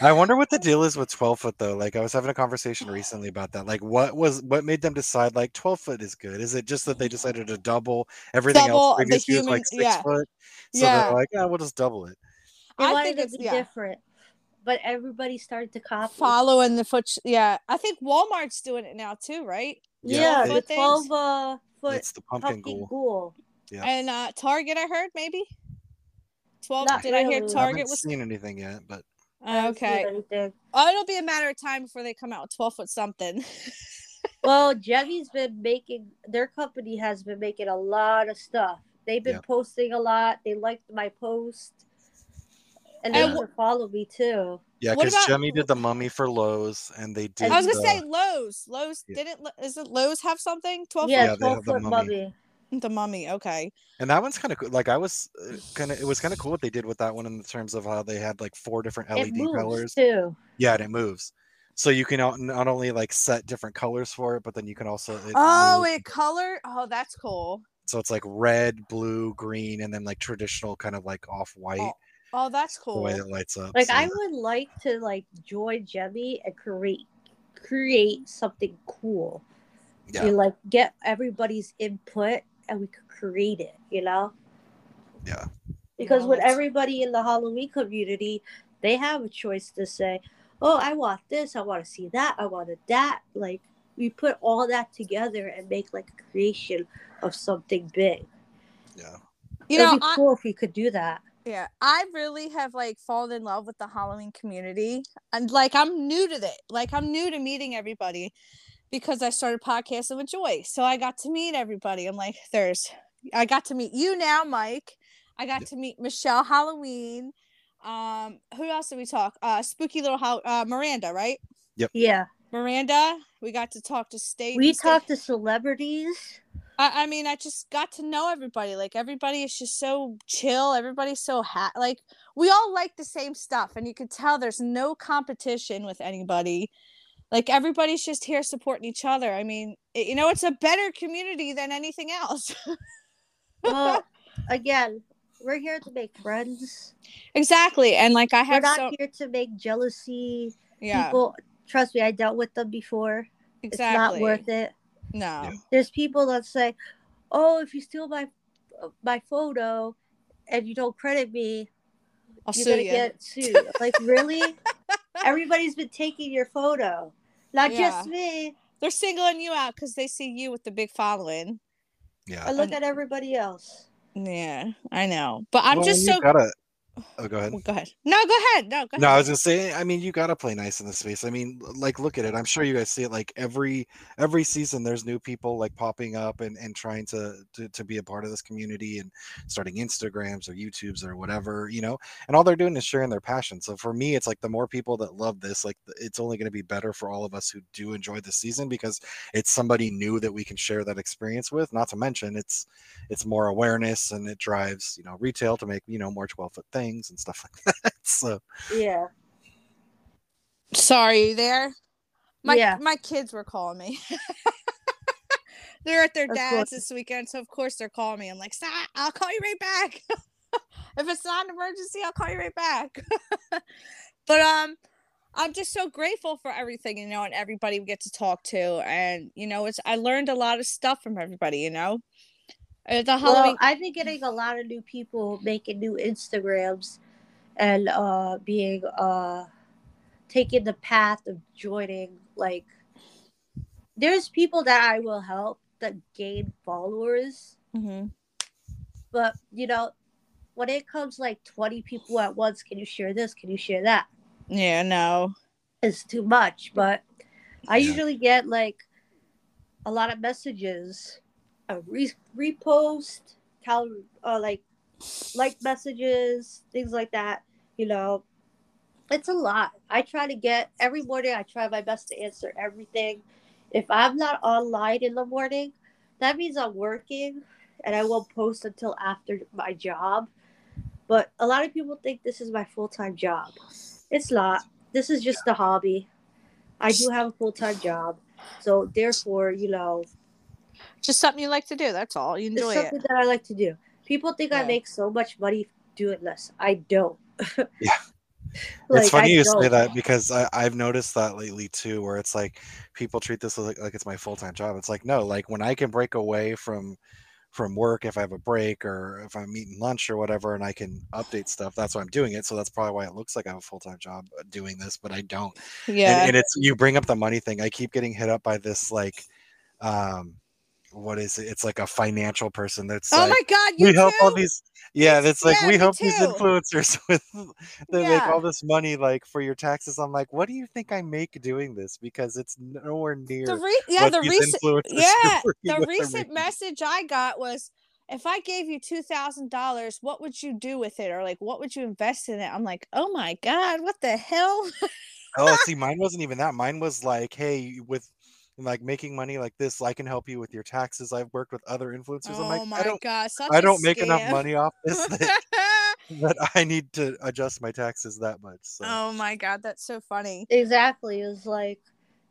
I wonder what the deal is with 12 foot though. Like I was having a conversation recently about that. Like what was what made them decide like 12 foot is good? Is it just that they decided to double everything Double else the previously was human- like six yeah. foot? So Yeah. they're like, yeah, we'll just double it. They I wanted think to it's- be yeah. different, but everybody started to copy. following the foot. Yeah. I think Walmart's doing it now too, right? Yeah, Yeah, it- the Foot things. twelve uh, foot It's the pumpkin, pumpkin ghoul. ghoul. Yeah. And uh Target, I heard maybe. Twelve. Not did I hear really. I Target haven't was seen anything yet, but I okay? Oh, it'll be a matter of time before they come out with twelve foot something. Well, Gemmy's been making their company has been making a lot of stuff. They've been Yeah. posting a lot. They liked my post, and they And even follow me too. yeah, What because about- Gemmy did the mummy for Lowe's, and they did. I was gonna the- say Lowe's. Lowe's Yeah. didn't. Is it Lowe's have something? Twelve Yeah, Yeah, they twelve have the foot mummy. mummy. Foot. The mummy. Okay. and that one's kind of cool. Like I was uh, kind of, it was kind of cool what they did with that one in terms of how they had like four different It LED moves colors. too. Yeah, and it moves. So you can not not only like set different colors for it, but then you can also. It Oh, moves. it color. Oh, that's cool. So it's like red, blue, green, and then like traditional kind of like off white. Oh, Oh, that's the cool. way it lights up. Like so- I would like to like join Gemmy and create create something cool. yeah, You like get everybody's input and we could create it, you know? yeah, Because No, with everybody in the Halloween community, they have a choice to say, Oh, I want this, I want to see that, I wanted that. Like we put all that together and make like a creation of something big. yeah. You It'd know, be I, cool if we could do that. yeah, I really have like fallen in love with the Halloween community, and like I'm new to it. Like I'm new to meeting everybody because I started podcasting with Joy, so I got to meet everybody. I'm like, there's, I got to meet you now, Mike. I got to meet Michelle Halloween. Um, who else did we talk? Uh, spooky little Hall- uh, Miranda, right? Yep. Yeah. Miranda. We got to talk to State. We talked to celebrities. I, I mean, I just got to know everybody. Like everybody is just so chill. Everybody's so ha- like we all like the same stuff, and you could tell there's no competition with anybody. Like everybody's just here supporting each other. I mean, it, you know, it's a better community than anything else. Well, again, we're here to make friends. exactly, and like I have We're not so here to make jealousy. yeah, People, trust me, I dealt with them before. exactly. It's not worth it. No, There's people that say, "Oh, if you steal my my photo and you don't credit me, I'll you're sue gonna you. get sued." like, really? Everybody's been taking your photo, not just me. They're singling you out because they see you with the big following. Yeah. I look And- at everybody else. Yeah, I know, but I'm Well, just you so. gotta. Oh, go ahead. Well, go ahead. No, go ahead. No, go ahead. No, I was gonna say. I mean, you gotta play nice in this space. I mean, like, look at it. I'm sure you guys see it. Like every every season, there's new people like popping up and and trying to to, to be a part of this community and starting Instagrams or YouTubes or whatever, you know. And all they're doing is sharing their passion. So for me, it's like the more people that love this, like it's only going to be better for all of us who do enjoy the season because it's somebody new that we can share that experience with. Not to mention, it's it's more awareness and it drives you know retail to make you know more 12 foot things and stuff like that. So. Yeah. Sorry, you there? My Yeah. my kids were calling me. they're at their Of dad's course. this weekend, so of course they're calling me. I'm like, "Stop! I'll call you right back. if it's not an emergency, I'll call you right back." but um, I'm just so grateful for everything, you know, and everybody we get to talk to, and you know, it's I learned a lot of stuff from everybody, you know. Uh, the Halloween, Well, I've been getting a lot of new people making new Instagrams and uh being uh taking the path of joining like there's people that I will help that gain followers, Mhm. but you know, when it comes like 20 people at once, can you share this? Can you share that? yeah, no, It's too much, but I Yeah. usually get like a lot of messages, a re- repost, cal- uh, like like messages, things like that. You know, it's a lot. I try to get every morning. I try my best to answer everything. If I'm not online in the morning, that means I'm working, and I won't post until after my job. But a lot of people think this is my full time job. It's not. This is just a hobby. I do have a full time job, so therefore, you know, just something you like to do. That's all. You it's something it. that I like to do. People think I make so much money doing this. I don't. Yeah. Like, it's funny I you say don't. that because I, I've noticed that lately too, where it's like people treat this like, like it's my full time job. It's like no, like when I can break away from from work if I have a break or if I'm eating lunch or whatever, and I can update stuff. That's why I'm doing it. So that's probably why it looks like I have a full time job uh, doing this, but I don't. Yeah. And, and it's you bring up the money thing. I keep getting hit up by this like, um, what is it? It's like a financial person that's oh like, my God, you we help all these yeah that's like yeah, we help these influencers with they make all this money like for your taxes. I'm like what do you think i make doing this? Because it's nowhere near The re- yeah, the recent yeah, the recent message I got was if I gave you two thousand dollars, what would you do with it, or like what would you invest in it? I'm like, oh my god, what the hell? oh see mine wasn't even that. Mine was like hey with like making money like this i can help you with your taxes i've worked with other influencers i'm oh like my i don't god, such i a don't make enough money off this that, that i need to adjust my taxes that much so oh my god, that's so funny. Exactly. It was like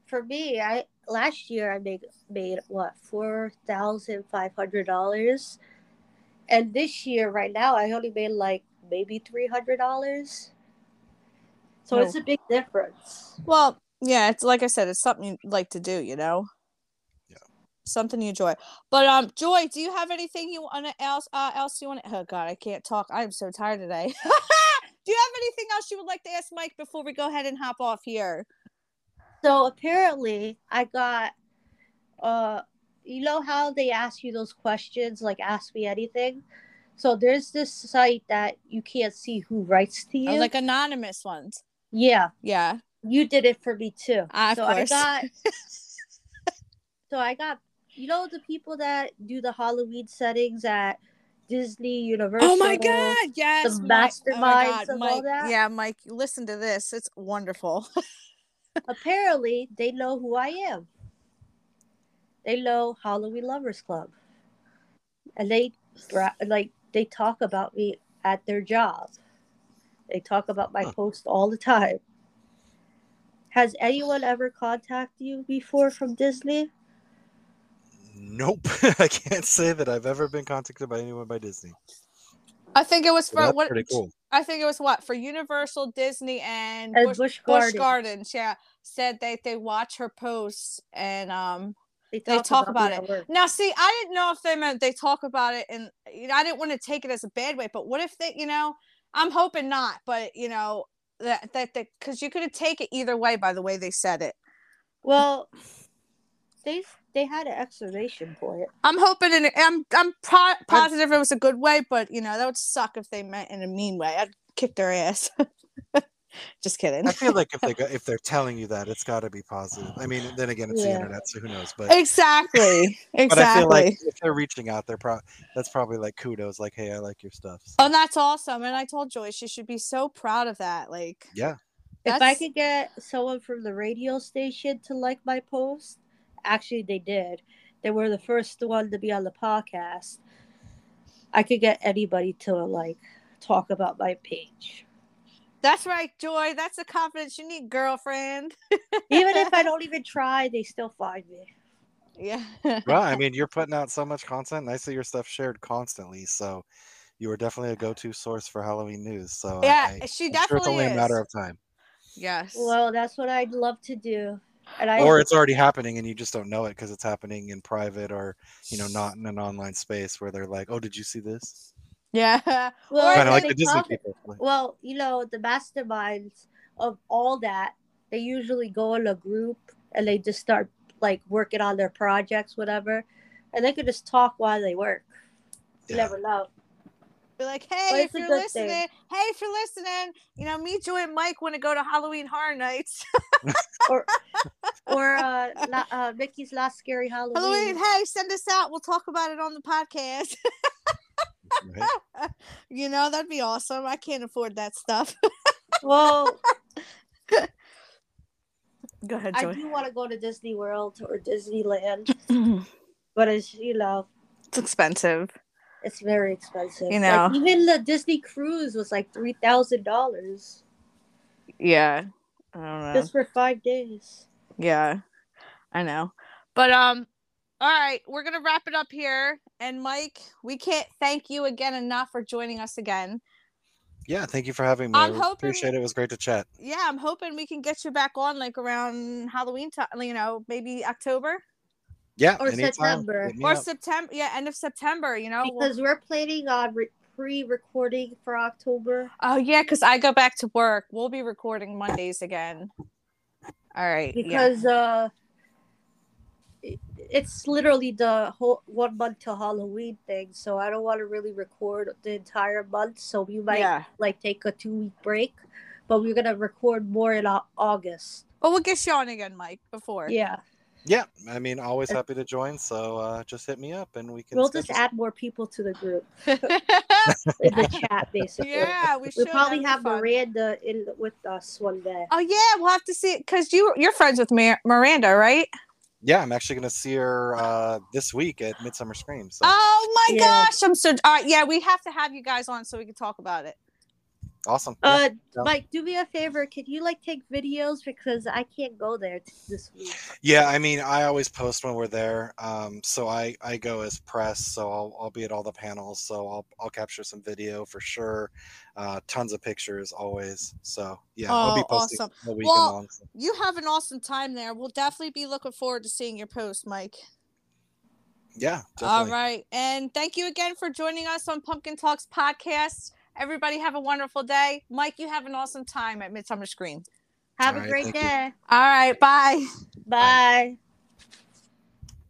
for me, I last year I made made what four thousand five hundred dollars. And this year, right now, I only made like maybe three hundred dollars. So No. it's oh. a big difference. Well, yeah, it's like I said, it's something you like to do, you know. Yeah. Something you enjoy. But um, Joy, do you have anything you want to else? Uh, else you want? to Oh God, I can't talk. I am so tired today. do you have anything else you would like to ask Mike before we go ahead and hop off here? So apparently, I got, uh, you know how they ask you those questions, like ask me anything. So there's this site that you can't see who writes to you. Oh, like anonymous ones. yeah, Yeah. You did it for me too. Ah, of so I got, so I got, you know, the people that do the Halloween settings at Disney, Universal. Oh my God! Yes, Mike. Oh my masterminds God, of all that? Yeah, Mike. Listen to this. It's wonderful. Apparently, they know who I am. They know Halloween Lovers Club, and they like they talk about me at their job. They talk about my Huh. post all the time. Has anyone ever contacted you before from Disney? Nope. I can't say that I've ever been contacted by anyone by Disney. I think it was for that's what? pretty cool. I think it was what for Universal, Disney, and, And Busch, Busch Busch Gardens. Gardens. Yeah, said that they watch her posts and um. They They talk me about it. work. Now, see, I didn't know if they meant they talk about it, and you know, I didn't want to take it as a bad way. But what if they, you know, I'm hoping not. But you know that that because you could have taken it either way by the way they said it. Well, they they had an exclamation point. I'm hoping, and I'm I'm po- positive it was a good way, but you know that would suck if they meant in a mean way. I'd kick their ass. Just kidding. I feel like if they go, if they're telling you that, it's got to be positive. I mean, then again, it's the internet, so who knows? But Exactly. Exactly. but I feel like if they're reaching out, they're pro- that's probably like kudos, like, hey, I like your stuff. So, Oh, that's awesome. And I told Joyce she should be so proud of that. Like, yeah, If I could get someone from the radio station to like my post, actually they did. They were the first one to be on the podcast. I could get anybody to like talk about my page. That's right, Joy. That's the confidence you need, girlfriend. Even if I don't even try, they still find me. yeah. well, I mean, you're putting out so much content, and I see your stuff shared constantly. So you are definitely a go-to source for Halloween news. So yeah, I, she I'm sure it's definitely only is. a matter of time, yes. Well, that's what I'd love to do. And I or it's already happening, and you just don't know it because it's happening in private or you know not in an online space where they're like, oh, did you see this? Yeah. well, Kind of like the Disney talk- people. Well, you know, the masterminds of all that, they usually go in a group and they just start like working on their projects, whatever, and they could just talk while they work. You Yeah. never know. Be like, But hey, if you're listening, thing. hey, if you're listening, you know, me, Joy, and Mike want to go to Halloween Horror Nights. Or or uh, la- uh Mickey's Last Scary Halloween. Halloween, hey, send us out. We'll talk about it on the podcast. right? you know, that'd be awesome. I can't afford that stuff. Well, Go ahead, I do want to go to Disney World or Disneyland, but it's you know it's expensive. it's very expensive. You Like, know. even the Disney cruise was like three thousand dollars Yeah. I don't know. just for five days. Yeah. I know. But um all right, we're going to wrap it up here and Mike, we can't thank you again enough for joining us again. Yeah, thank you for having me. I'm I hoping- appreciate it. It was great to chat. Yeah, I'm hoping we can get you back on like around Halloween time, you know, maybe October Yeah, Or anytime. September. Or up. September. Yeah, end of September, you know. we'll- because we're planning on re- pre-recording for October Oh yeah, because I go back to work. We'll be recording Mondays again. All right. yeah. because uh it- it's literally the whole one month till Halloween thing, so I don't want to really record the entire month. So we might Yeah. like take a two week break, but we're gonna record more in August. But we'll get you on again, Mike, before. Yeah, Yeah, I mean, always happy to join. So uh, just hit me up and we can. we'll just schedule add more people to the group in the chat, basically. yeah, we we should. probably have fun. Miranda in with us one day. Oh yeah, we'll have to see because you you're friends with Mir- Miranda, right? Yeah, I'm actually going to see her uh, this week at Midsummer Scream. So Oh my Yeah. gosh, I'm so. All right, yeah, we have to have you guys on so we can talk about it. Awesome. Uh, Yeah. Mike, do me a favor. Could you like take videos because I can't go there t- this week. Yeah, I mean, I always post when we're there. Um, so I I go as press, so I'll I'll be at all the panels. So I'll I'll capture some video for sure. Uh, tons of pictures always. So yeah, I'll be Oh, posting awesome. all weekend Well, long. so- You have an awesome time there. We'll definitely be looking forward to seeing your post, Mike. Yeah, All definitely. right. And thank you again for joining us on Pumpkin Talks podcast. Everybody have a wonderful day. Mike, you have an awesome time at Midsummer Scream. Have All a right, great thank you. day. All right. Bye. Bye.